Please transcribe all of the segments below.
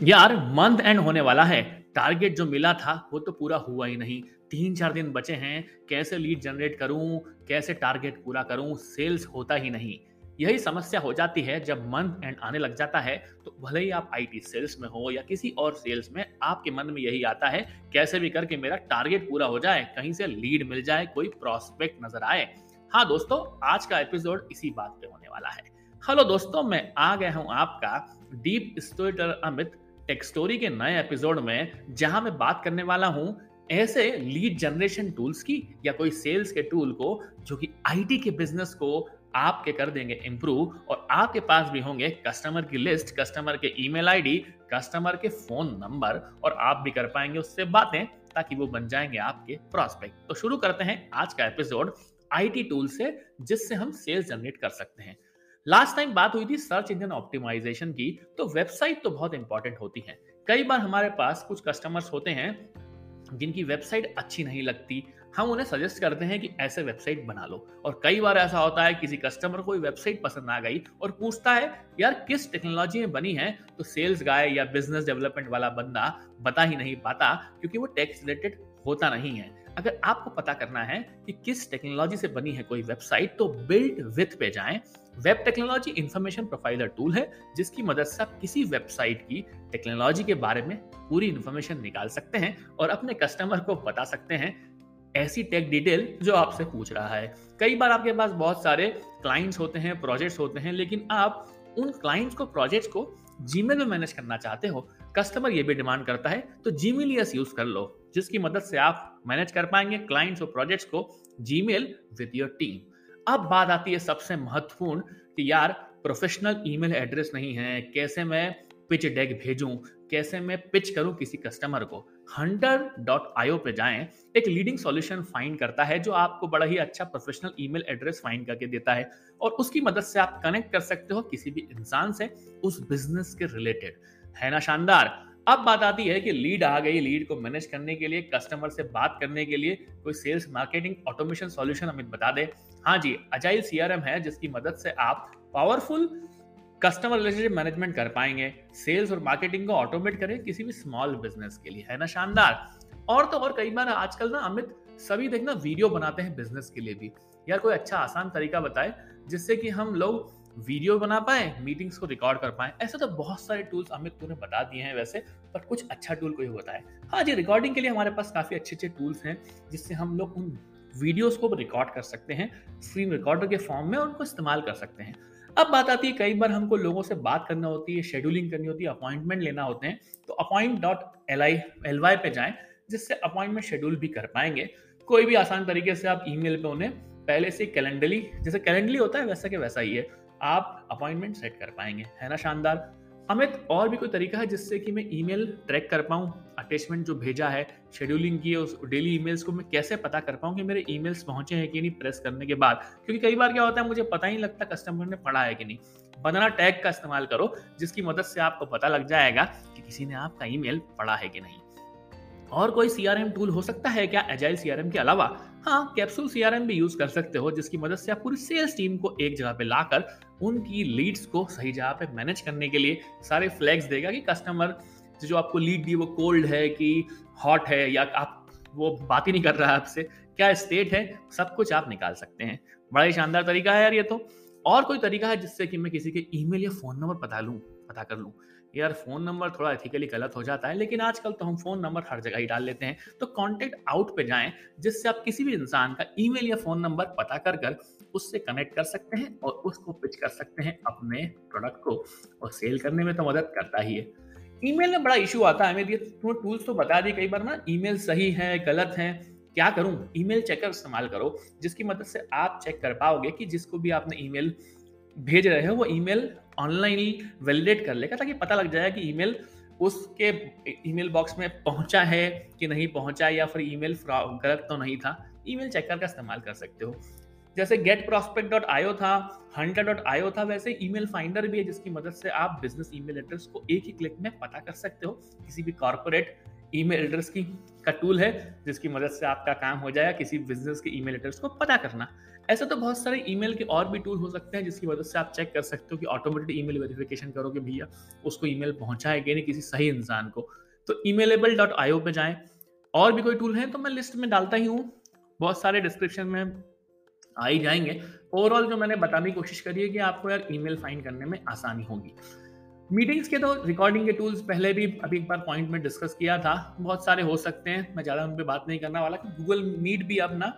यार, month and होने वाला है। टारगेट जो मिला था, वो तो पूरा हुआ ही नहीं। तीन चार दिन बचे हैं, कैसे लीड जनरेट करूँ, कैसे टारगेट पूरा करूँ सेल्स होता ही नहीं। यही समस्या हो जाती है, जब मंथ एंड आने लग जाता है तो भले ही आप आईटी सेल्स में हो या किसी और सेल्स में, आपके मन में यही आता है, कैसे भी करके मेरा टारगेट पूरा हो जाए, कहीं से लीड मिल जाए, कोई प्रोस्पेक्ट नज़र आए। हाँ दोस्तों, आज का एपिसोड इसी बात पे होने वाला है। हेलो दोस्तों, मैं आ गया हूँ आपका deep storyteller Amit tech story के नए एपिसोड में, जहाँ मैं बात करने वाला हूँ ऐसे लीड जनरेशन टूल्स की, या कोई सेल्स के टूल को, जो कि आईटी के बिज़नेस को आपके कर देंगे इंप्रूव और आपके पास भी होंगे कस्टमर की लिस्ट कस्टमर के ईमेल आईडी कस्टमर के फ़ोन नंबर और आप भी कर पाएँगे उससे बातें, ताकि वो बन जाएँगे आपके प्रॉस्पेक्ट तो शुरू करते हैं आज का एपिसोड आईटी टूल से, जिससे हम सेल्स जनरेट कर सकते हैं। लास्ट टाइम बात हुई थी सर्च इंजन ऑप्टिमाइजेशन की तो वेबसाइट तो बहुत इंपॉर्टेंट होती है। कई बार हमारे पास कुछ कस्टमर्स होते हैं जिनकी वेबसाइट अच्छी नहीं लगती। हम उन्हें सजेस्ट करते हैं कि ऐसे वेबसाइट बना लो। और कई बार ऐसा होता है, किसी कस्टमर को वेबसाइट पसंद आ गई और पूछता है, यार, किस टेक्नोलॉजी में बनी है? तो सेल्स गाय या बिज़नेस डेवलपमेंट वाला बंदा बता ही नहीं पाता, क्योंकि वो टेक्स रिलेटेड होता नहीं है। अगर आपको पता करना है कि किस टेक्नोलॉजी से बनी है कोई वेबसाइट तो बिल्ड विथ पे जाएँ। Web technology information profiler tool है, जिसकी मदद से आप किसी वेबसाइट की टेक्नोलॉजी के बारे में पूरी इंफॉर्मेशन निकाल सकते हैं और अपने कस्टमर को बता सकते हैं ऐसी टेक डिटेल जो आपसे पूछ रहा है। कई बार आपके पास बहुत सारे क्लाइंट्स होते हैं प्रोजेक्ट्स होते हैं, लेकिन आप उन क्लाइंट्स को प्रोजेक्ट्स को जीमेल में मैनेज करना चाहते हो कस्टमर ये भी डिमांड करता है तो जीमेल यूज़ कर लो, जिसकी मदद से आप मैनेज कर पाएँगे क्लाइंट्स और प्रोजेक्ट्स को जीमेल विद योर टीम अब बात आती है सबसे महत्वपूर्ण कि यार प्रोफेशनल ईमेल एड्रेस नहीं है, कैसे मैं पिच डेक भेजूं, कैसे मैं पिच करूँ किसी कस्टमर को? हंटर डॉट आईओ पे जाएँ, एक लीडिंग सॉल्यूशन फाइंड करता है जो आपको बड़ा ही अच्छा प्रोफेशनल ईमेल एड्रेस फाइंड करके देता है। और उसकी मदद से आप कनेक्ट कर सकते हो किसी भी इंसान से उस बिज़नेस के रिलेटेड है ना शानदार? अब बात आती है कि लीड आ गई लीड को मैनेज करने के लिए कस्टमर से बात करने के लिए कोई सेल्स मार्केटिंग ऑटोमेशन सॉल्यूशन हमें बता दे। हाँ जी अजाइल सीआरएम है जिसकी मदद से आप पावरफुल कस्टमर रिलेशनशिप मैनेजमेंट कर पाएँगे। सेल्स और मार्केटिंग को ऑटोमेट करें किसी भी स्मॉल बिज़नेस के लिए, है ना, शानदार? और तो और कई बार आजकल ना अमित, सभी देखना वीडियो बनाते हैं बिज़नेस के लिए भी। यार कोई अच्छा आसान तरीका बताए जिससे कि हम लोग वीडियो बना पाए, मीटिंग्स को रिकॉर्ड कर पाए। ऐसे तो बहुत सारे टूल्स अमित तूने बता दिए हैं वैसे पर कुछ अच्छा टूल कोई बताए हाँ। जी रिकॉर्डिंग के लिए हमारे पास काफ़ी अच्छे अच्छे टूल्स हैं, जिससे हम लोग उन वीडियोस को रिकॉर्ड कर सकते हैं स्क्रीन रिकॉर्डर के फॉर्म में उनको इस्तेमाल कर सकते हैं। अब बात आती है, कई बार हमको लोगों से बात करना होती है शेड्यूलिंग करनी होती है अपॉइंटमेंट लेना होते हैं तो appoint dot L I L Y पे जाएँ, जिससे अपॉइंटमेंट शेड्यूल भी कर पाएँगे। कोई भी आसान तरीके से आप ईमेल पे उन्हें, पहले से कैलेंडरली जैसे कैलेंडरली होता है, वैसा के वैसा ही है। आप अपॉइंटमेंट सेट कर पाएँगे, है ना शानदार? अमित, और भी कोई तरीका है जिससे कि मैं ईमेल ट्रैक कर पाऊँ? अटैचमेंट जो भेजा है, शेड्यूलिंग की है उस डेली ईमेल्स को मैं कैसे पता कर पाऊँ कि मेरे ईमेल्स पहुँचे हैं कि नहीं प्रेस करने के बाद? क्योंकि कई बार क्या होता है, मुझे पता ही नहीं लगता कस्टमर ने पढ़ा है कि नहीं। बनाना टैग का इस्तेमाल करो, जिसकी मदद से आपको पता लग जाएगा कि किसी ने आपका ईमेल पढ़ा है कि नहीं। और कोई सीआरएम टूल हो सकता है क्या? एजाइल सीआरएम के अलावा? हाँ कैप्सूल सीआरएम भी यूज़ कर सकते हो, जिसकी मदद से आप पूरी सेल्स टीम को एक जगह पे लाकर उनकी लीड्स को सही जगह पे मैनेज करने के लिए सारे फ्लैग्स देगा कि कस्टमर जो आपको लीड दी, वो कोल्ड है कि हॉट है या आप, वो बात ही नहीं कर रहा है आपसे, क्या स्टेट है? सब कुछ आप निकाल सकते हैं। बड़ा ही शानदार तरीका है यार ये तो। और कोई तरीका है जिससे कि मैं किसी के ईमेल या फ़ोन नंबर पता लूँ, पता कर लूँ? यार फ़ोन नंबर थोड़ा एथिकली गलत हो जाता है, लेकिन आजकल तो हम फ़ोन नंबर हर जगह ही डाल लेते हैं। तो कॉन्टेक्ट आउट पे जाएँ, जिससे आप किसी भी इंसान का ईमेल या फ़ोन नंबर पता कर कर उससे कनेक्ट कर सकते हैं और उसको पिच कर सकते हैं अपने प्रोडक्ट को और सेल करने में तो मदद करता ही है। ईमेल में बड़ा इशू आता है। मेरे ये टूल्स तो बता दिए कई बार ना ईमेल सही है, गलत है, क्या करूँ? ईमेल चेकर इस्तेमाल करो, जिसकी मदद से आप चेक कर पाओगे कि जिसको भी आपने ईमेल भेज रहे हो, वो ईमेल ऑनलाइन वैलिडेट कर लेगा ताकि पता लग जाए कि ईमेल उसके ईमेल बॉक्स में पहुँचा है कि नहीं पहुँचा या फिर ईमेल गलत तो नहीं था। ईमेल चेकर का इस्तेमाल कर सकते हो। जैसे गेट प्रॉस्पेक्ट डॉट आयो था हंटर डॉट आयो था, वैसे ईमेल फाइंडर भी है जिसकी मदद से आप बिज़नेस ईमेल एड्रेस को एक ही क्लिक में पता कर सकते हो। किसी भी कॉर्पोरेट ईमेल एड्रेस की, का टूल है, जिसकी मदद से आपका काम हो जाएगा, किसी बिज़नेस के ईमेल एड्रेस को पता करना। ऐसे तो बहुत सारे ईमेल के और भी टूल हो सकते हैं, जिसकी वजह से आप चेक कर सकते हो कि ऑटोमेटेड ईमेल वेरिफिकेशन करोगे, भैया, उसको ईमेल पहुँचा है कि नहीं, किसी सही इंसान को। तो ईमेलेबल डॉट आई पे जाएँ। और भी कोई टूल है तो मैं लिस्ट में डालता ही हूँ। बहुत सारे डिस्क्रिप्शन में आ ही जाएँगे। ओवरऑल जो मैंने बताने की कोशिश करी है कि आपको यार ईमेल फाइंड करने में आसानी होगी। मीटिंग्स के तो रिकॉर्डिंग के टूल्स पहले भी अभी एक बार पॉइंट में डिस्कस किया था। बहुत सारे हो सकते हैं। मैं ज़्यादा उन पर बात नहीं करने वाला कि गूगल मीट भी अब ना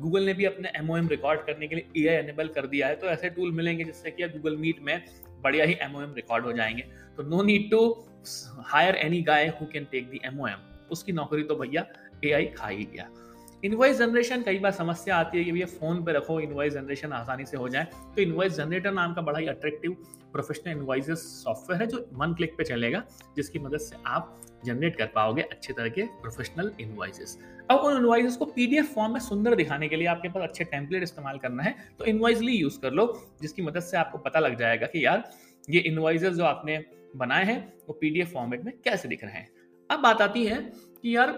गूगल ने भी अपने एमओएम रिकॉर्ड करने के लिए ए एनेबल कर दिया है। तो ऐसे टूल मिलेंगे जिससे कि गूगल मीट में बढ़िया ही एम रिकॉर्ड हो जाएँगे। तो no need to hire any guy who can take the M उसकी नौकरी तो भैया ए खा ही गया। इनवॉइस जनरेशन कई बार समस्या आती है कि भैया फ़ोन पे रखो इनवॉइस जनरेशन आसानी से हो जाए। तो इनवॉइस जनरेटर नाम का बड़ा ही अट्रैक्टिव प्रोफेशनल इनवॉइसेस सॉफ्टवेयर है जो वन क्लिक पे चलेगा, जिसकी मदद से आप जनरेट कर पाओगे अच्छे तरह के प्रोफेशनल इनवॉइसेस अब उन इनवॉइसेस को पीडीएफ फॉर्म में सुंदर दिखाने के लिए आपके पास अच्छे टेम्पलेट इस्तेमाल करना है तो इनवॉइसली यूज़ कर लो, जिसकी मदद से आपको पता लग जाएगा कि यार, ये इनवॉइसेस जो आपने बनाए हैं, वो पीडीएफ फॉर्मेट में कैसे दिख रहे हैं। अब बात आती है कि यार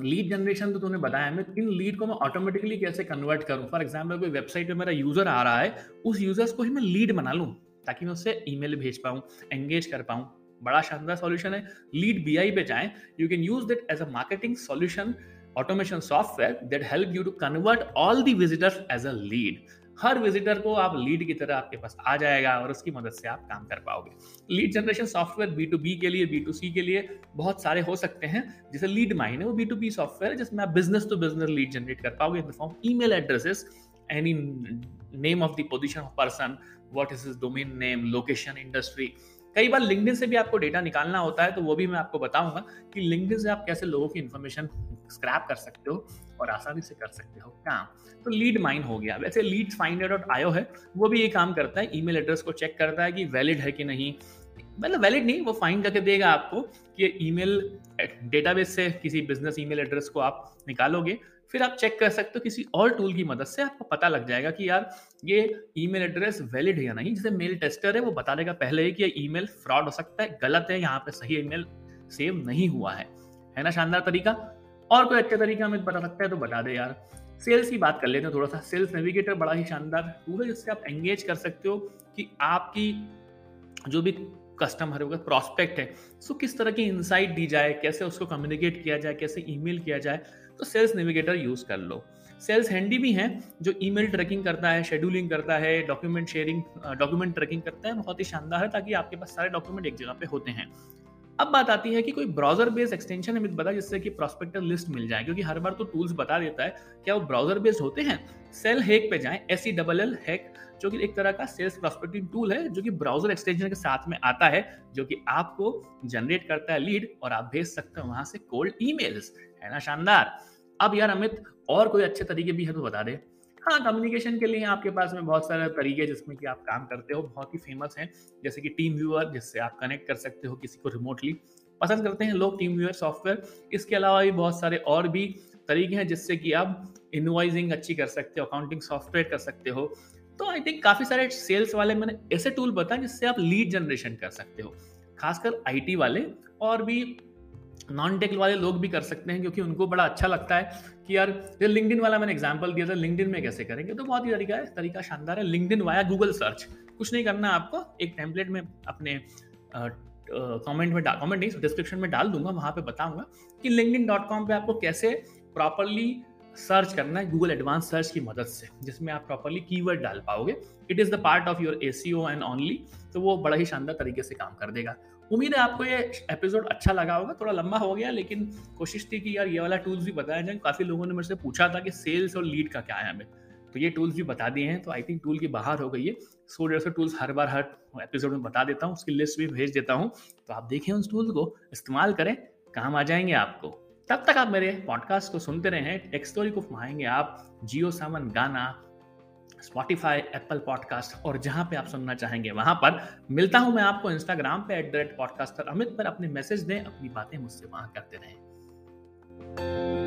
लीड जनरेशन तो तूने बताया, मैं इन लीड को मैं ऑटोमेटिकली कैसे कन्वर्ट करूँ? फॉर एग्ज़ाम्पल कोई वेबसाइट पे मेरा यूज़र आ रहा है, उस यूज़र्स को ही मैं लीड बना लूँ, ताकि मैं उससे ईमेल भेज पाऊँ एंगेज कर पाऊँ। बड़ा शानदार सॉल्यूशन है। लीड बीआई पे जाएँ। You can use that as a marketing solution automation software that help you to convert all the visitors as a lead her visitor को आप लीड की तरह आपके पास आ जाएगा और उसकी मदद से आप काम कर पाओगे। Lead generation software B to B के लिए बी टू सी के लिए बहुत सारे हो सकते हैं। जैसे लीड माइन है, वो बी टू बी सॉफ्टवेयर है, जिसमें आप business to business lead generate कर पाओगे in the form email addresses any name of the position of person what is is domain name location industry कई बार लिंकडिन से भी आपको डेटा निकालना होता है तो वो भी मैं आपको बताऊँगा कि लिंकडिन से आप कैसे लोगों की इन्फॉर्मेशन स्क्रैप कर सकते हो। और आसानी से कर सकते हो काम। तो लीड माइन हो गया। वैसे लीड फाइंडर डॉट आयो है, वो भी ये काम करता है ईमेल एड्रेस को चेक करता है कि वैलिड है कि नहीं। मतलब वैलिड नहीं, वो फाइंड करके देगा आपको कि ईमेल डेटाबेस से किसी बिज़नेस ईमेल एड्रेस को आप निकालोगे। फिर आप चेक कर सकते हो किसी और टूल की मदद से आपको पता लग जाएगा कि यार, ये ईमेल एड्रेस वैलिड है या नहीं। जैसे मेल टेस्टर है, वो बता देगा पहले ही कि ये ईमेल फ्रॉड हो सकता है, गलत है, यहाँ पे सही ईमेल सेव नहीं हुआ है। है ना शानदार तरीका? और कोई अच्छा तरीका हमें बता सकता है तो बता दे यार। सेल्स की बात कर लेते हैं थोड़ा सा सेल्स नेविगेटर बड़ा ही शानदार टूल है जिससे आप एंगेज कर सकते हो कि आपकी जो भी कस्टमर होगा प्रॉस्पेक्ट है सो किस तरह की इंसाइट दी जाए, कैसे उसको कम्युनिकेट किया जाए, कैसे ईमेल किया जाए तो सेल्स नेविगेटर यूज़ कर लो। सेल्स हैंडी भी हैं, जो ईमेल ट्रैकिंग करता है शेड्यूलिंग करता है डॉक्यूमेंट शेयरिंग डॉक्यूमेंट ट्रैकिंग करता है, बहुत ही शानदार है ताकि आपके पास सारे डॉक्यूमेंट एक जगह पे होते हैं। अब बात आती है कि कोई ब्राउज़र बेस्ड एक्सटेंशन हमें बता जिससे कि प्रोस्पेक्टर लिस्ट मिल जाए, क्योंकि हर बार तो टूल्स बता देता है, क्या वो ब्राउज़र बेस्ड होते हैं? सेल हैक पे जाएँ S C double L hack जो कि एक तरह का सेल्स प्रोस्पेक्टिंग टूल है, जो कि ब्राउज़र एक्सटेंशन के साथ में आता है, जो कि आपको जनरेट करता है लीड और आप भेज सकते हो वहाँ से कोल्ड ईमेल्स है ना शानदार? अब यार अमित, और कोई अच्छे तरीके भी है तो बता दे। हाँ कम्युनिकेशन के लिए आपके पास में बहुत सारे तरीके जिसमें कि आप काम करते हो, बहुत ही फ़ेमस हैं। जैसे कि टीम व्यूअर जिससे आप कनेक्ट कर सकते हो किसी को रिमोटली पसंद करते हैं लोग टीम व्यूअर सॉफ्टवेयर इसके अलावा भी बहुत सारे और भी तरीके हैं जिससे कि आप इनवाइजिंग अच्छी कर सकते हो अकाउंटिंग सॉफ्टवेयर कर सकते हो। तो आई थिंक काफ़ी सारे सेल्स वाले मैंने ऐसे टूल बताए जिससे आप लीड जनरेशन कर सकते हो। खासकर आईटी वाले और भी नॉन टेक वाले लोग भी कर सकते हैं, क्योंकि उनको बड़ा अच्छा लगता है कि यार, ये लिंकडिन वाला मैंने एग्ज़ाम्पल दिया था लिंकडिन में कैसे करेंगे? तो बहुत ही तरीका है, तरीका शानदार है लिंकडिन वाया गूगल सर्च कुछ नहीं करना आपको, एक टेम्पलेट में अपने कमेंट में कमेंट नहीं डिस्क्रिप्शन में डाल दूँगा, वहाँ पे बताऊँगा कि लिंकडिन डॉट कॉम पर आपको कैसे प्रॉपरली सर्च करना है गूगल एडवांस सर्च की मदद से, जिसमें आप प्रॉपरली कीवर्ड डाल पाओगे। It is the part of your A C O and only तो वो बड़ा ही शानदार तरीके से काम कर देगा। उम्मीद है आपको ये एपिसोड अच्छा लगा होगा, थोड़ा लंबा हो गया, लेकिन कोशिश थी कि यार ये वाला टूल्स भी बताया जाए। काफ़ी लोगों ने मेरे से पूछा था कि सेल्स और लीड का क्या है हमें। तो ये टूल्स भी बता दिए हैं तो आई थिंक टूल की बाहर हो गई है। सो सौ टूल्स हर बार हर एपिसोड में बता देता हूँ, उसकी लिस्ट भी भेज देता हूँ। तो आप देखें उस टूल को, इस्तेमाल करें, काम आ जाएँगे आपको। तब तक आप मेरे पॉडकास्ट को सुनते रहे टेक स्टोरी को फमाएँगे आप, जियो सावन गाना स्पॉटिफाई एप्पल पॉडकास्ट और जहाँ पे आप सुनना चाहेंगे, वहाँ पर मिलता हूँ मैं आपको इंस्टाग्राम पे at the rate podcaster Amit पर अपने मैसेज दें, अपनी बातें मुझसे वहाँ करते रहें।